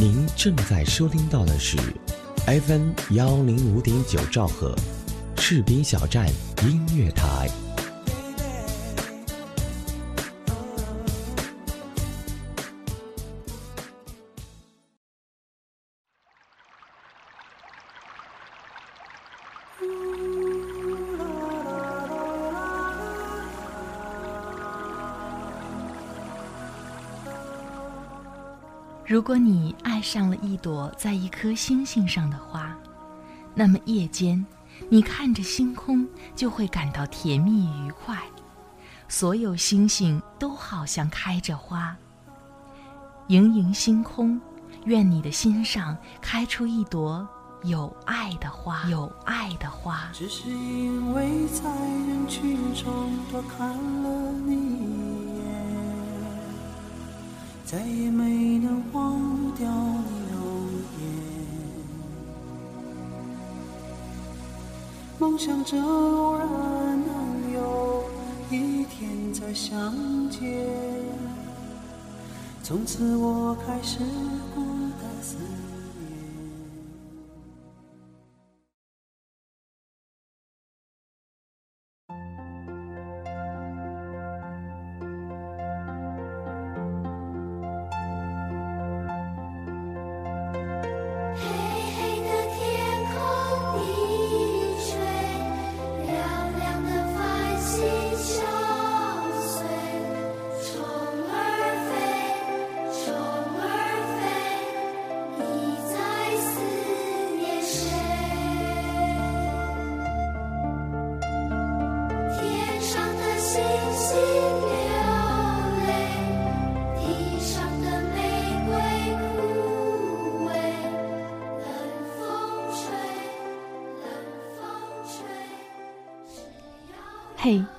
您正在收听到的是 FM 幺零五点九兆赫，赤兵小站音乐台。爱上了一朵在一颗星星上的花，那么夜间，你看着星空就会感到甜蜜愉快。所有星星都好像开着花。盈盈星空，愿你的心上开出一朵有爱的花，有爱的花。只是因为在人群中多看了你。再也没能忘掉你容颜，梦想着偶然能有一天再相见，从此我开始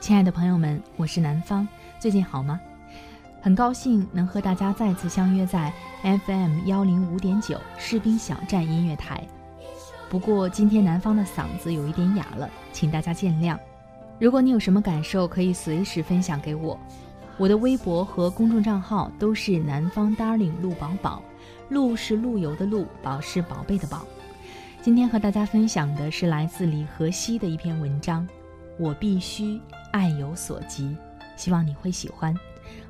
亲爱的朋友们，我是南方，最近好吗？很高兴能和大家再次相约在 FM 幺零五点九士兵小站音乐台。不过今天南方的嗓子有一点哑了，请大家见谅。如果你有什么感受，可以随时分享给我。我的微博和公众账号都是南方 Darling 陆宝宝，陆是陆游的陆，宝是宝贝的宝。今天和大家分享的是来自李和熙的一篇文章。我必须爱有所及，希望你会喜欢。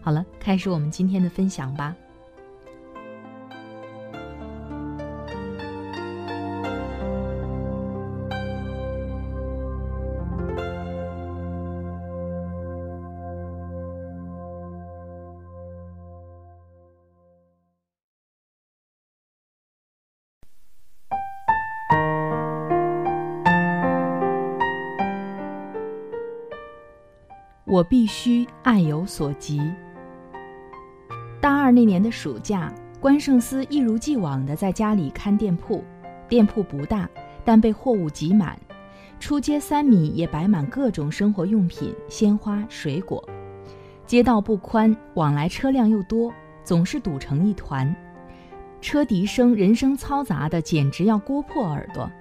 好了，开始我们今天的分享吧。我必须爱有所及。大二那年的暑假，关胜思一如既往地在家里看店铺。店铺不大，但被货物挤满，出街三米也摆满各种生活用品、鲜花、水果。街道不宽，往来车辆又多，总是堵成一团。车笛声、人声嘈杂的，简直要割破耳朵。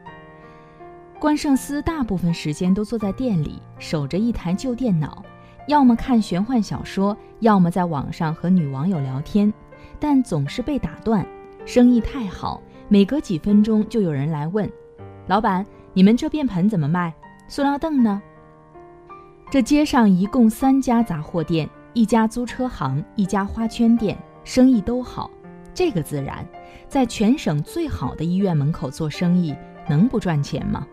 关胜思大部分时间都坐在店里，守着一台旧电脑。要么看玄幻小说，要么在网上和女网友聊天，但总是被打断。生意太好，每隔几分钟就有人来问：“老板，你们这便盆怎么卖？塑料凳呢？”这街上一共三家杂货店，一家租车行，一家花圈店，生意都好。这个自然，在全省最好的医院门口做生意，能不赚钱吗？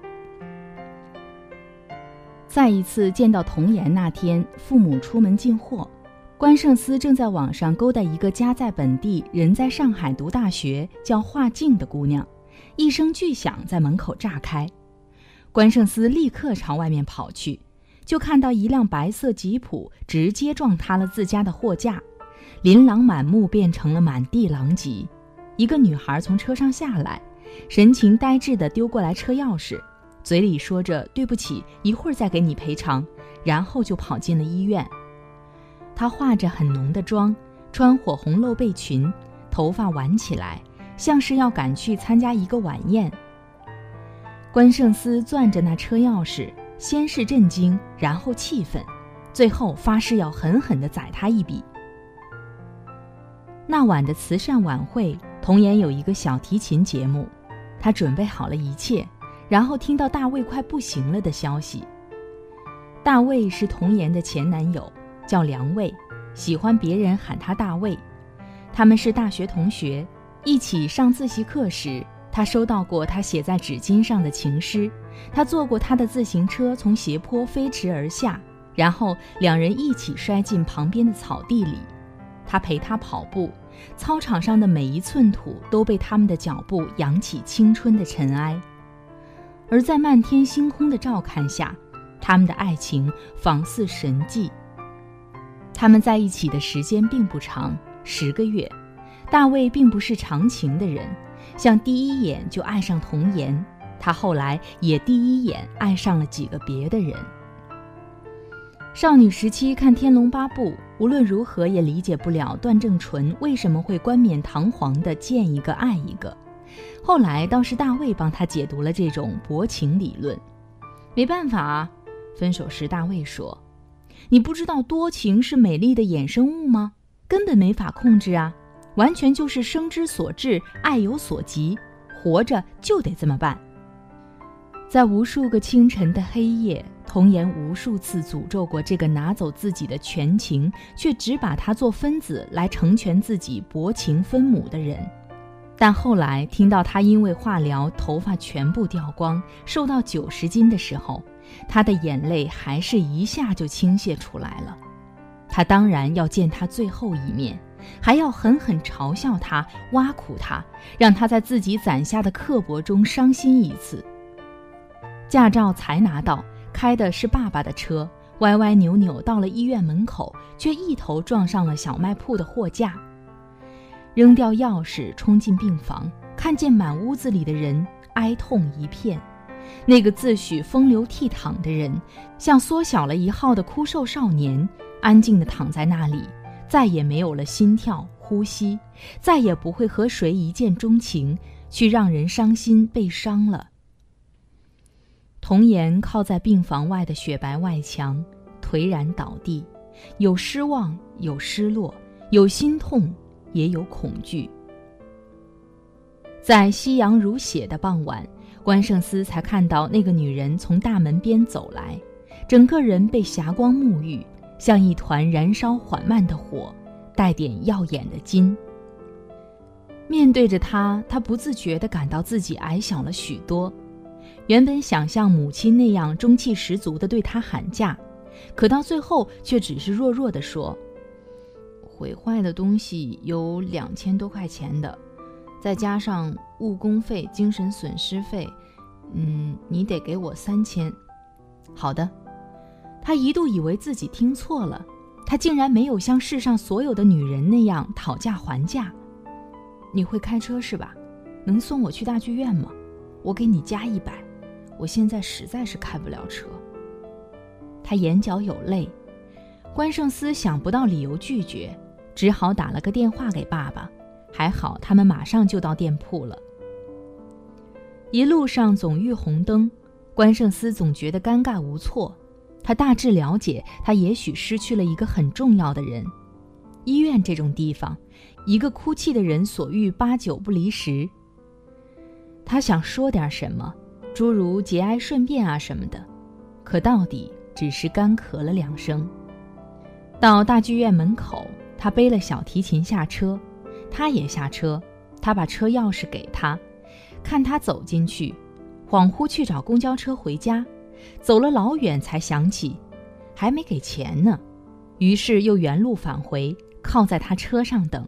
再一次见到童颜那天，父母出门进货，关胜思正在网上勾搭一个家在本地、人在上海读大学、叫华静的姑娘。一声巨响在门口炸开，关胜思立刻朝外面跑去，就看到一辆白色吉普直接撞塌了自家的货架，琳琅满目变成了满地狼藉。一个女孩从车上下来，神情呆滞地丢过来车钥匙。嘴里说着对不起，一会儿再给你赔偿，然后就跑进了医院。她化着很浓的妆，穿火红露背裙，头发挽起来，像是要赶去参加一个晚宴。关胜思攥着那车钥匙，先是震惊，然后气愤，最后发誓要狠狠地宰他一笔。那晚的慈善晚会，童颜有一个小提琴节目，他准备好了一切，然后听到大卫快不行了的消息。大卫是童颜的前男友，叫梁卫，喜欢别人喊他大卫。他们是大学同学，一起上自习课时，他收到过他写在纸巾上的情诗。他坐过他的自行车，从斜坡飞驰而下，然后两人一起摔进旁边的草地里。他陪他跑步，操场上的每一寸土都被他们的脚步扬起青春的尘埃。而在漫天星空的照看下，他们的爱情仿似神迹。他们在一起的时间并不长，十个月。大卫并不是长情的人，像第一眼就爱上童颜。他后来也第一眼爱上了几个别的人。少女时期看《天龙八部》，无论如何也理解不了段正淳为什么会冠冕堂皇的见一个爱一个。后来倒是大卫帮他解读了这种薄情理论。没办法啊，分手时大卫说：“你不知道多情是美丽的衍生物吗？根本没法控制啊，完全就是生之所至，爱有所及，活着就得这么办。”在无数个清晨的黑夜，童颜无数次诅咒过这个拿走自己的全情，却只把它做分子来成全自己薄情分母的人。但后来听到他因为化疗头发全部掉光，瘦到九十斤的时候，他的眼泪还是一下就倾泻出来了。他当然要见他最后一面，还要狠狠嘲笑他、挖苦他，让他在自己攒下的刻薄中伤心一次。驾照才拿到，开的是爸爸的车，歪歪扭扭到了医院门口，却一头撞上了小卖铺的货架。扔掉钥匙，冲进病房，看见满屋子里的人，哀痛一片。那个自诩风流倜傥的人，像缩小了一号的枯瘦少年，安静地躺在那里，再也没有了心跳、呼吸，再也不会和谁一见钟情，去让人伤心悲伤了。童颜靠在病房外的雪白外墙，颓然倒地，有失望，有失落，有心痛，也有恐惧。在夕阳如血的傍晚，关胜思才看到那个女人从大门边走来，整个人被霞光沐浴，像一团燃烧缓慢的火，带点耀眼的金。面对着她，他不自觉地感到自己矮小了许多。原本想像母亲那样中气十足地对他喊价，可到最后却只是弱弱地说：“毁坏的东西有两千多块钱的，再加上误工费、精神损失费，嗯，你得给我三千。”好的。他一度以为自己听错了，他竟然没有像世上所有的女人那样讨价还价。你会开车是吧？能送我去大剧院吗？我给你加一百。我现在实在是开不了车。他眼角有泪，关胜思想不到理由拒绝，只好打了个电话给爸爸。还好他们马上就到店铺了。一路上总遇红灯，关胜思总觉得尴尬无措。他大致了解，他也许失去了一个很重要的人。医院这种地方，一个哭泣的人所遇八九不离十。他想说点什么。诸如节哀顺变啊什么的，可到底只是干咳了两声。到大剧院门口，他背了小提琴下车，他也下车，他把车钥匙给他，看他走进去，恍惚去找公交车回家，走了老远才想起，还没给钱呢，于是又原路返回，靠在他车上等。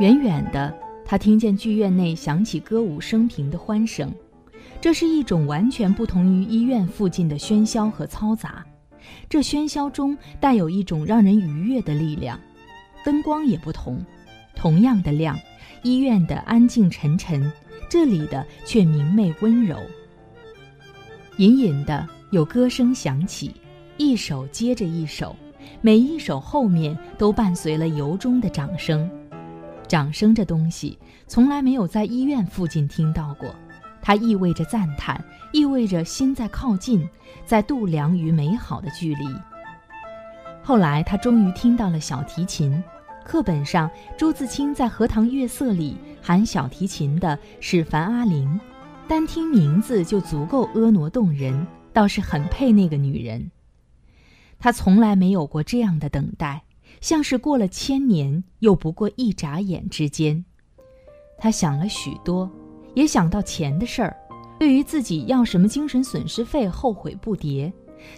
远远的，他听见剧院内响起歌舞升平的欢声，这是一种完全不同于医院附近的喧嚣和嘈杂。这喧嚣中带有一种让人愉悦的力量。灯光也不同，同样的亮，医院的安静沉沉，这里的却明媚温柔。隐隐的有歌声响起，一首接着一首，每一首后面都伴随了由衷的掌声。掌声这东西从来没有在医院附近听到过，它意味着赞叹，意味着心在靠近，在度量与美好的距离。后来他终于听到了小提琴。课本上，朱自清在《荷塘月色》里喊小提琴的是樊阿玲，单听名字就足够婀娜动人，倒是很配那个女人。他从来没有过这样的等待，像是过了千年，又不过一眨眼之间。他想了许多，也想到钱的事儿，对于自己要什么精神损失费后悔不迭，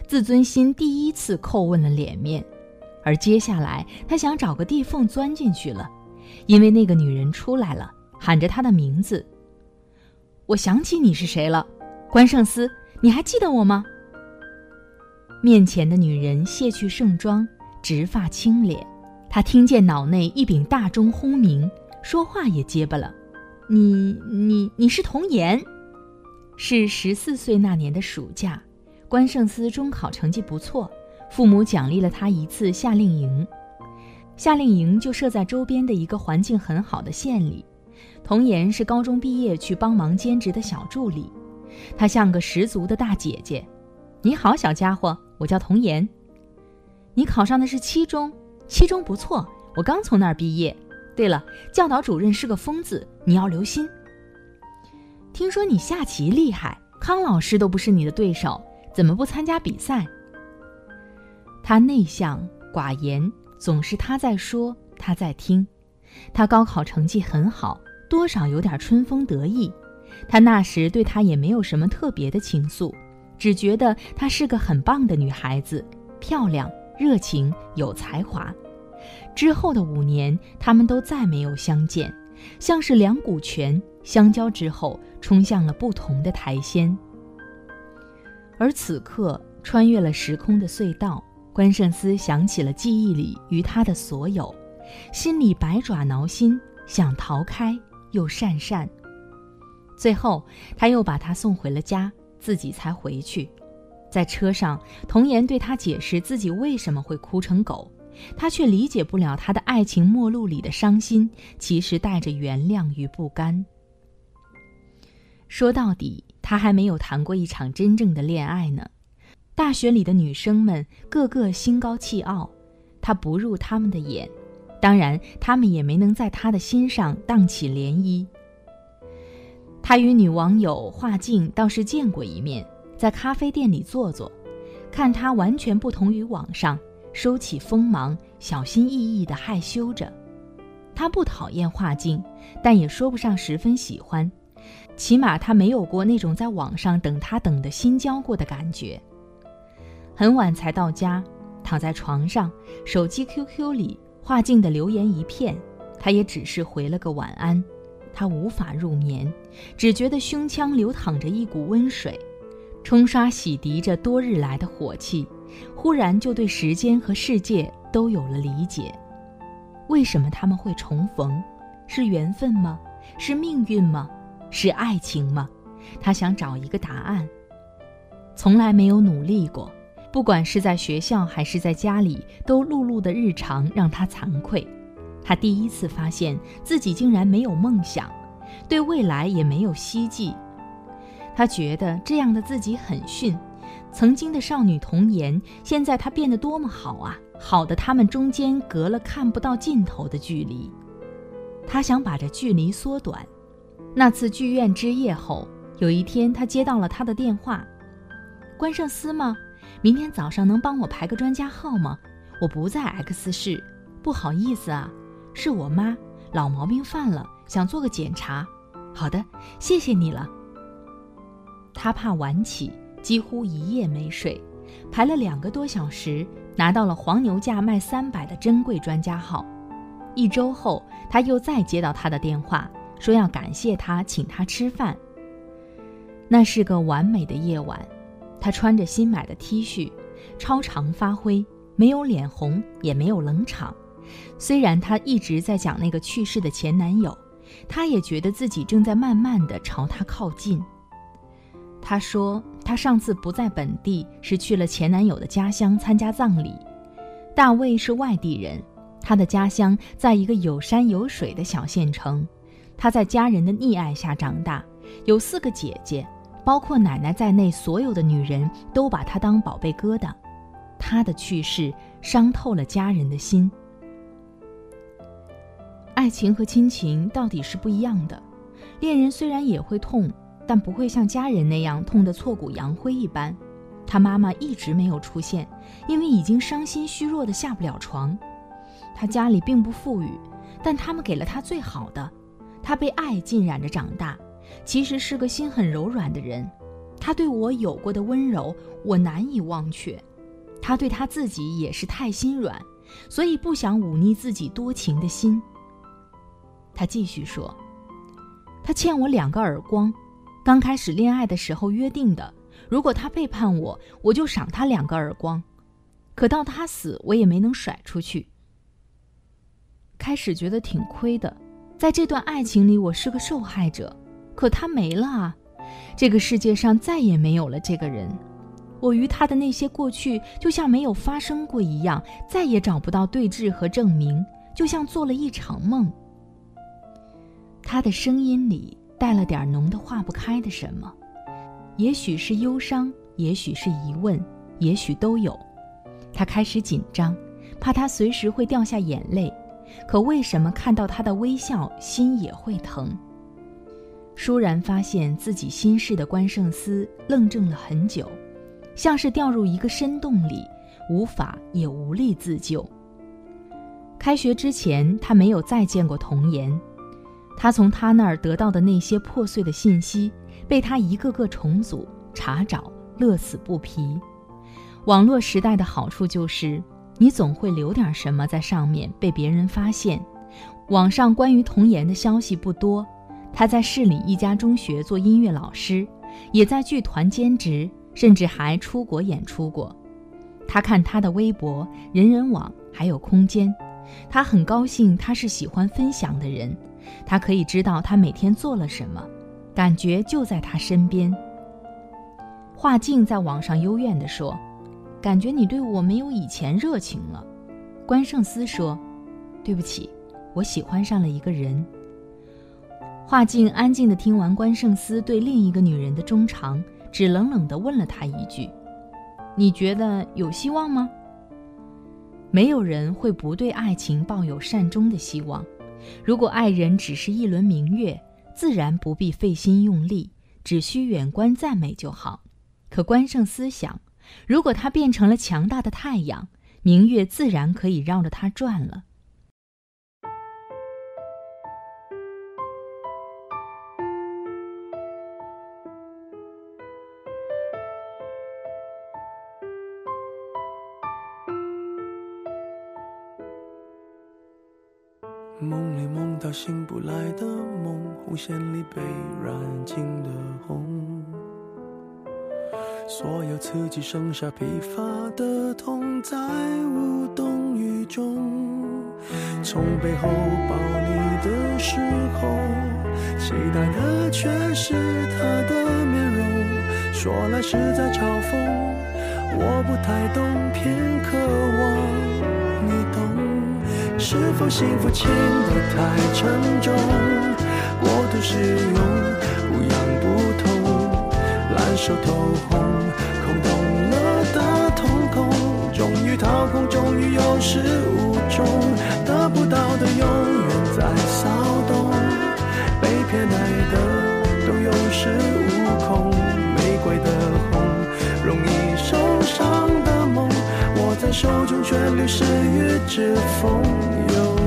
自尊心第一次叩问了脸面。而接下来，他想找个地缝钻进去了，因为那个女人出来了，喊着他的名字。我想起你是谁了，关胜思，你还记得我吗？面前的女人卸去盛装，直发青脸，他听见脑内一柄大钟轰鸣，说话也结巴了。你你你是童颜，是十四岁那年的暑假，关胜思中考成绩不错。父母奖励了他一次夏令营，夏令营就设在周边的一个环境很好的县里。童颜是高中毕业去帮忙兼职的小助理，她像个十足的大姐姐。你好，小家伙，我叫童颜。你考上的是七中，七中不错，我刚从那儿毕业。对了，教导主任是个疯子，你要留心。听说你下棋厉害，康老师都不是你的对手，怎么不参加比赛？他内向寡言，总是他在说，他在听。他高考成绩很好，多少有点春风得意。他那时对他也没有什么特别的情愫，只觉得她是个很棒的女孩子，漂亮、热情、有才华。之后的五年，他们都再没有相见，像是两股泉相交之后，冲向了不同的台仙。而此刻，穿越了时空的隧道。关胜思想起了记忆里与他的所有，心里百爪挠心，想逃开又讪讪。最后，他又把他送回了家，自己才回去。在车上，童言对他解释自己为什么会哭成狗，他却理解不了他的爱情末路里的伤心，其实带着原谅与不甘。说到底，他还没有谈过一场真正的恋爱呢。大学里的女生们个个心高气傲，他不入他们的眼，当然，他们也没能在他的心上荡起涟漪。他与女网友华静倒是见过一面，在咖啡店里坐坐，看他完全不同于网上，收起锋芒，小心翼翼地害羞着。他不讨厌画镜，但也说不上十分喜欢，起码他没有过那种在网上等他等的心焦过的感觉。很晚才到家，躺在床上，手机 QQ 里画镜的留言一片，他也只是回了个晚安。他无法入眠，只觉得胸腔流淌着一股温水，冲刷洗涤着多日来的火气，忽然就对时间和世界都有了理解。为什么他们会重逢？是缘分吗？是命运吗？是爱情吗？他想找一个答案。从来没有努力过。不管是在学校还是在家里，都碌碌的日常让他惭愧。他第一次发现自己竟然没有梦想，对未来也没有希冀。他觉得这样的自己很逊。曾经的少女童颜，现在她变得多么好啊！好的，他们中间隔了看不到尽头的距离。他想把这距离缩短。那次剧院之夜后，有一天他接到了他的电话：“关胜思吗？”明天早上能帮我排个专家号吗？我不在 X 市，不好意思啊，是我妈老毛病犯了，想做个检查。好的，谢谢你了。他怕晚起，几乎一夜没睡，排了两个多小时，拿到了黄牛价卖三百的珍贵专家号。一周后，他又再接到他的电话，说要感谢他，请他吃饭。那是个完美的夜晚。他穿着新买的 T 恤，超常发挥，没有脸红，也没有冷场。虽然她一直在讲那个去世的前男友，她也觉得自己正在慢慢的朝他靠近。她说，她上次不在本地，是去了前男友的家乡参加葬礼。大卫是外地人，他的家乡在一个有山有水的小县城。他在家人的溺爱下长大，有四个姐姐，包括奶奶在内，所有的女人都把他当宝贝疙瘩。他的去世伤透了家人的心。爱情和亲情到底是不一样的，恋人虽然也会痛，但不会像家人那样痛得挫骨扬灰一般。他妈妈一直没有出现，因为已经伤心虚弱的下不了床。他家里并不富裕，但他们给了他最好的。他被爱浸染着长大，其实是个心很柔软的人。他对我有过的温柔，我难以忘却。他对他自己也是太心软，所以不想忤逆自己多情的心。他继续说：“他欠我两个耳光，刚开始恋爱的时候约定的。”如果他背叛我，我就赏他两个耳光。可到他死，我也没能甩出去。开始觉得挺亏的，在这段爱情里，我是个受害者。可他没了啊，这个世界上再也没有了这个人。我与他的那些过去，就像没有发生过一样，再也找不到对峙和证明，就像做了一场梦。他的声音里带了点浓的化不开的什么。也许是忧伤，也许是疑问，也许都有。他开始紧张，怕他随时会掉下眼泪。可为什么看到他的微笑，心也会疼？倏然发现自己心事的关胜思愣怔了很久，像是掉入一个深洞里，无法也无力自救。开学之前，他没有再见过童言。他从他那儿得到的那些破碎的信息。被他一个个重组、查找，乐此不疲。网络时代的好处就是，你总会留点什么在上面被别人发现。网上关于童言的消息不多，他在市里一家中学做音乐老师，也在剧团兼职，甚至还出国演出过。他看他的微博、人人网还有空间，他很高兴他是喜欢分享的人，他可以知道他每天做了什么。感觉就在他身边。画静在网上幽怨地说：“感觉你对我没有以前热情了。”关胜思说：“对不起，我喜欢上了一个人。”画静安静地听完关胜思对另一个女人的衷肠，只冷冷地问了他一句：“你觉得有希望吗？”没有人会不对爱情抱有善终的希望。如果爱人只是一轮明月。自然不必费心用力，只需远观赞美就好。可关胜思想，如果他变成了强大的太阳，明月自然可以绕着他转了。线里被染尽的红，所有刺激剩下疲乏的痛，在无动于衷。从背后抱你的时候，期待的却是他的面容，说来是在嘲讽，我不太懂，偏渴望你懂。是否幸福轻得太沉重？过度使用，不痒不痛，烂熟透红，空洞了的瞳孔，终于掏空，终于有始无终，得不到的永远在骚动，被偏爱的都有恃无恐，玫瑰的红，容易受伤的梦，握在手中却流失于指缝。父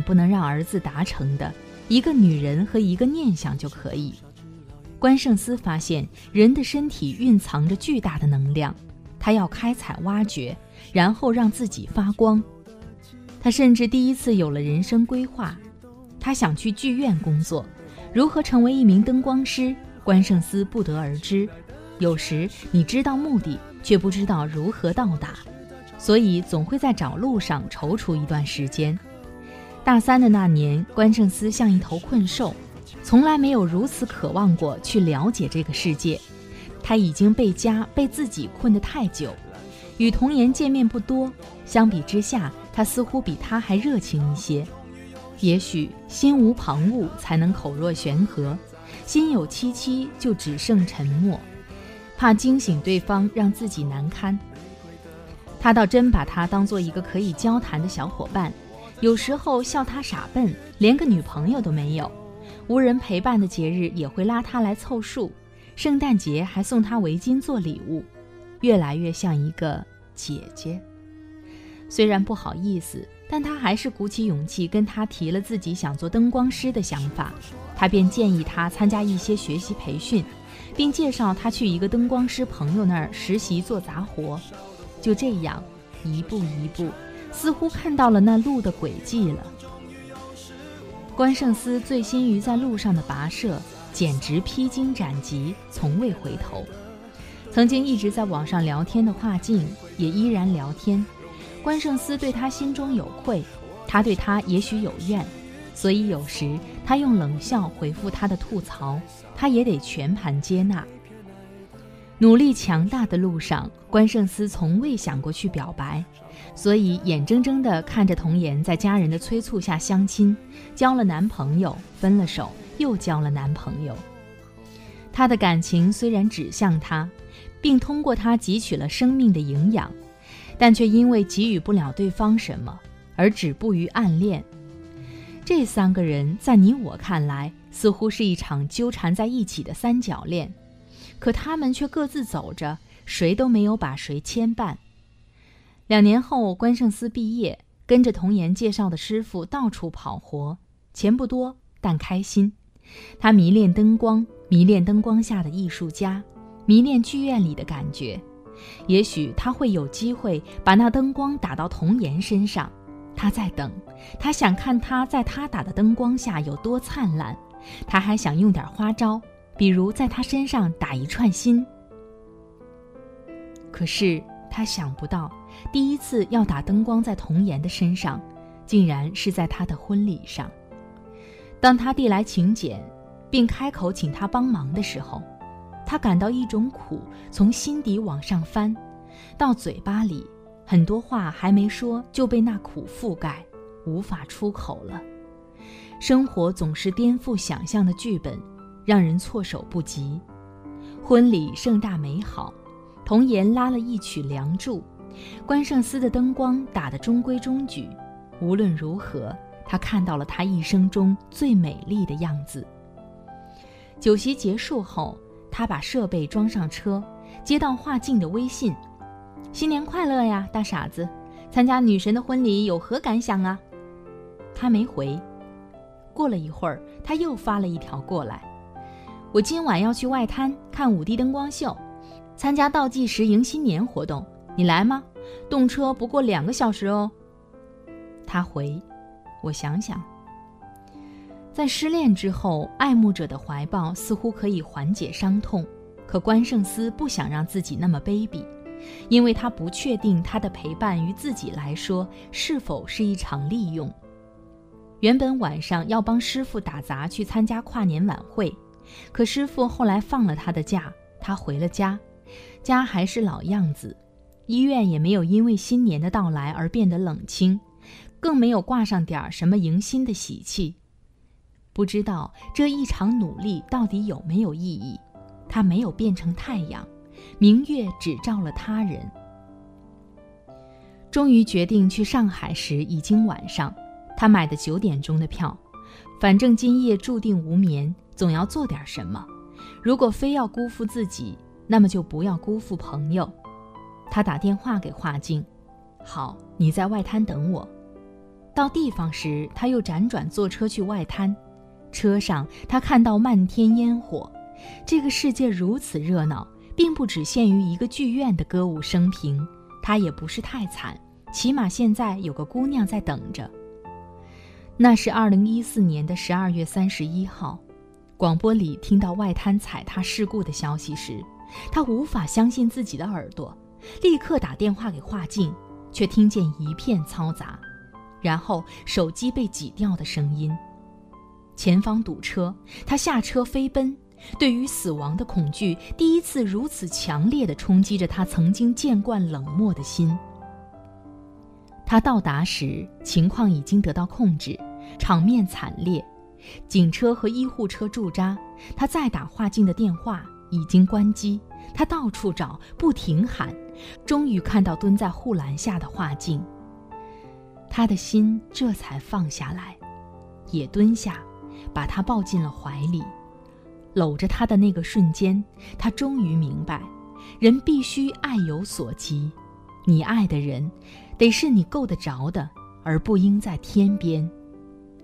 远不能让儿子达成的，一个女人和一个念想就可以。关胜思发现，人的身体蕴藏着巨大的能量，他要开采挖掘，然后让自己发光。他甚至第一次有了人生规划，他想去剧院工作，如何成为一名灯光师，关胜斯不得而知。有时你知道目的，却不知道如何到达，所以总会在找路上踌躇一段时间。大三的那年，关胜斯像一头困兽，从来没有如此渴望过去了解这个世界。他已经被家、被自己困得太久，与童颜见面不多。相比之下，他似乎比他还热情一些。也许心无旁骛才能口若悬河，心有戚戚就只剩沉默，怕惊醒对方，让自己难堪。他倒真把他当做一个可以交谈的小伙伴。有时候笑他傻笨，连个女朋友都没有，无人陪伴的节日也会拉他来凑数，圣诞节还送他围巾做礼物，越来越像一个姐姐。虽然不好意思，但他还是鼓起勇气跟他提了自己想做灯光师的想法。他便建议他参加一些学习培训，并介绍他去一个灯光师朋友那儿实习做杂活。就这样，一步一步。似乎看到了那路的轨迹了。关胜斯醉心于在路上的跋涉，简直披荆斩棘，从未回头。曾经一直在网上聊天的画境也依然聊天。关胜斯对他心中有愧，他对他也许有怨，所以有时他用冷笑回复他的吐槽，他也得全盘接纳。努力强大的路上，关胜斯从未想过去表白。所以眼睁睁地看着童颜在家人的催促下相亲，交了男朋友，分了手，又交了男朋友。他的感情虽然指向他，并通过他汲取了生命的营养，但却因为给予不了对方什么而止步于暗恋。这三个人在你我看来，似乎是一场纠缠在一起的三角恋，可他们却各自走着，谁都没有把谁牵绊。两年后，关胜思毕业，跟着童颜介绍的师傅到处跑活，钱不多，但开心。他迷恋灯光，迷恋灯光下的艺术家，迷恋剧院里的感觉。也许他会有机会把那灯光打到童颜身上，他在等，他想看他在他打的灯光下有多灿烂。他还想用点花招，比如在他身上打一串心。可是他想不到。第一次要打灯光在童颜的身上，竟然是在他的婚礼上。当他递来请柬，并开口请他帮忙的时候，他感到一种苦从心底往上翻，到嘴巴里，很多话还没说就被那苦覆盖，无法出口了。生活总是颠覆想象的剧本，让人措手不及。婚礼盛大美好，童颜拉了一曲《梁祝》。关胜司的灯光打得中规中矩，无论如何，他看到了他一生中最美丽的样子。酒席结束后，他把设备装上车，接到华静的微信：“新年快乐呀，大傻子！参加女神的婚礼有何感想啊？”他没回。过了一会儿，他又发了一条过来：“我今晚要去外滩看五 D 灯光秀，参加倒计时迎新年活动。”你来吗？动车不过两个小时哦。他回：“我想想。”在失恋之后，爱慕者的怀抱似乎可以缓解伤痛，可关胜斯不想让自己那么卑鄙，因为他不确定他的陪伴于自己来说是否是一场利用。原本晚上要帮师傅打杂去参加跨年晚会，可师傅后来放了他的假，他回了家，家还是老样子。医院也没有因为新年的到来而变得冷清，更没有挂上点儿什么迎新的喜气。不知道这一场努力到底有没有意义？他没有变成太阳，明月只照了他人。终于决定去上海时，已经晚上。他买的九点钟的票，反正今夜注定无眠，总要做点什么。如果非要辜负自己，那么就不要辜负朋友。他打电话给华静：“好，你在外滩等我。”到地方时，他又辗转坐车去外滩。车上，他看到漫天烟火。这个世界如此热闹，并不只限于一个剧院的歌舞升平。他也不是太惨，起码现在有个姑娘在等着。那是二零一四年的十二月三十一号，广播里听到外滩踩踏事故的消息时，他无法相信自己的耳朵，立刻打电话给华静，却听见一片嘈杂，然后手机被挤掉的声音。前方堵车，他下车飞奔。对于死亡的恐惧，第一次如此强烈地冲击着他曾经见惯冷漠的心。他到达时，情况已经得到控制，场面惨烈，警车和医护车驻扎。他再打华静的电话，已经关机。他到处找，不停喊，终于看到蹲在护栏下的画镜。他的心这才放下来，也蹲下，把她抱进了怀里。搂着他的那个瞬间，他终于明白，人必须爱有所及。你爱的人，得是你够得着的，而不应在天边。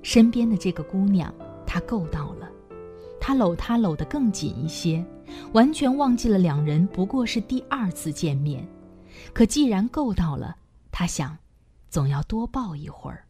身边的这个姑娘，他够到了。他搂她搂得更紧一些，完全忘记了两人不过是第二次见面。可既然够到了，他想，总要多抱一会儿。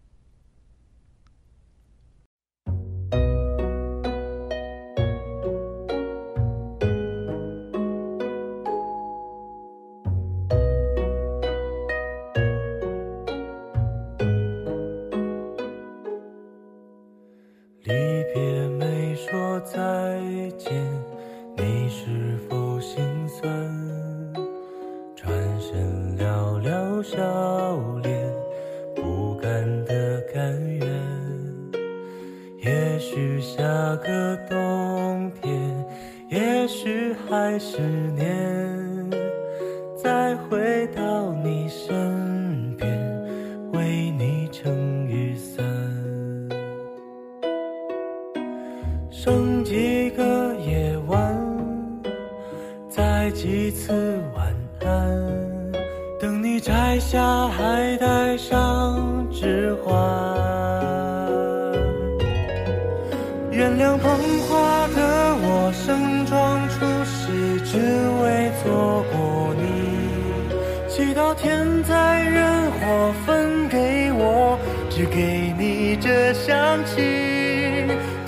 想起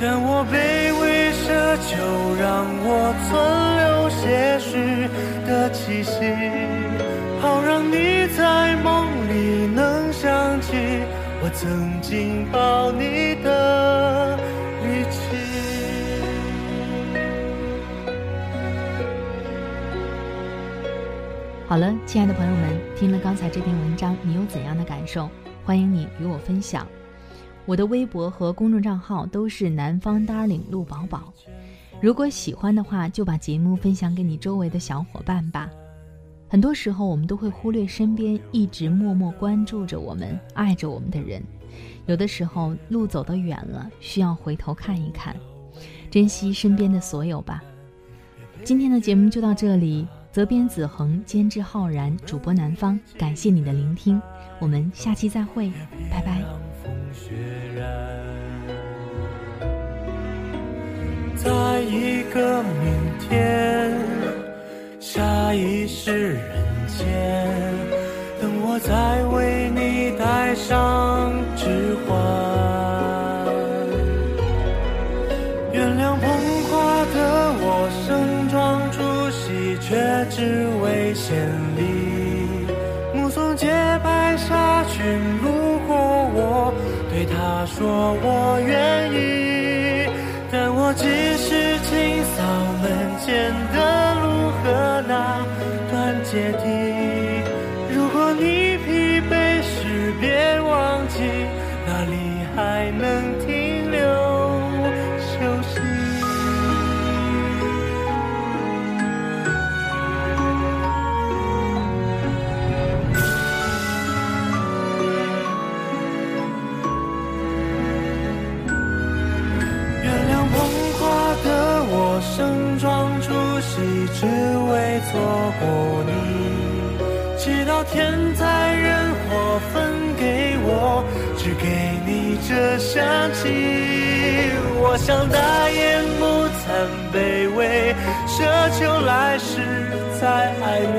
但我卑微奢求让我存留些许的气息好让你在梦里能想起我曾经抱你的力气好了亲爱的朋友们听了刚才这篇文章你有怎样的感受？欢迎你与我分享。我的微博和公众账号都是南方 darling 陆宝宝。如果喜欢的话，就把节目分享给你周围的小伙伴吧。很多时候，我们都会忽略身边一直默默关注着我们、爱着我们的人。有的时候，路走得远了，需要回头看一看，珍惜身边的所有吧。今天的节目就到这里，责编子恒，监制浩然，主播南方，感谢你的聆听，我们下期再会，拜拜。血染在一个明天。下一世人间，等我再为你戴上指环。说我愿意，但我只是清扫门前的路。和那段阶梯，只为。错过你，直到天灾人祸分给我，只给你这香气。我想大言不惭卑微，奢求来世再爱你。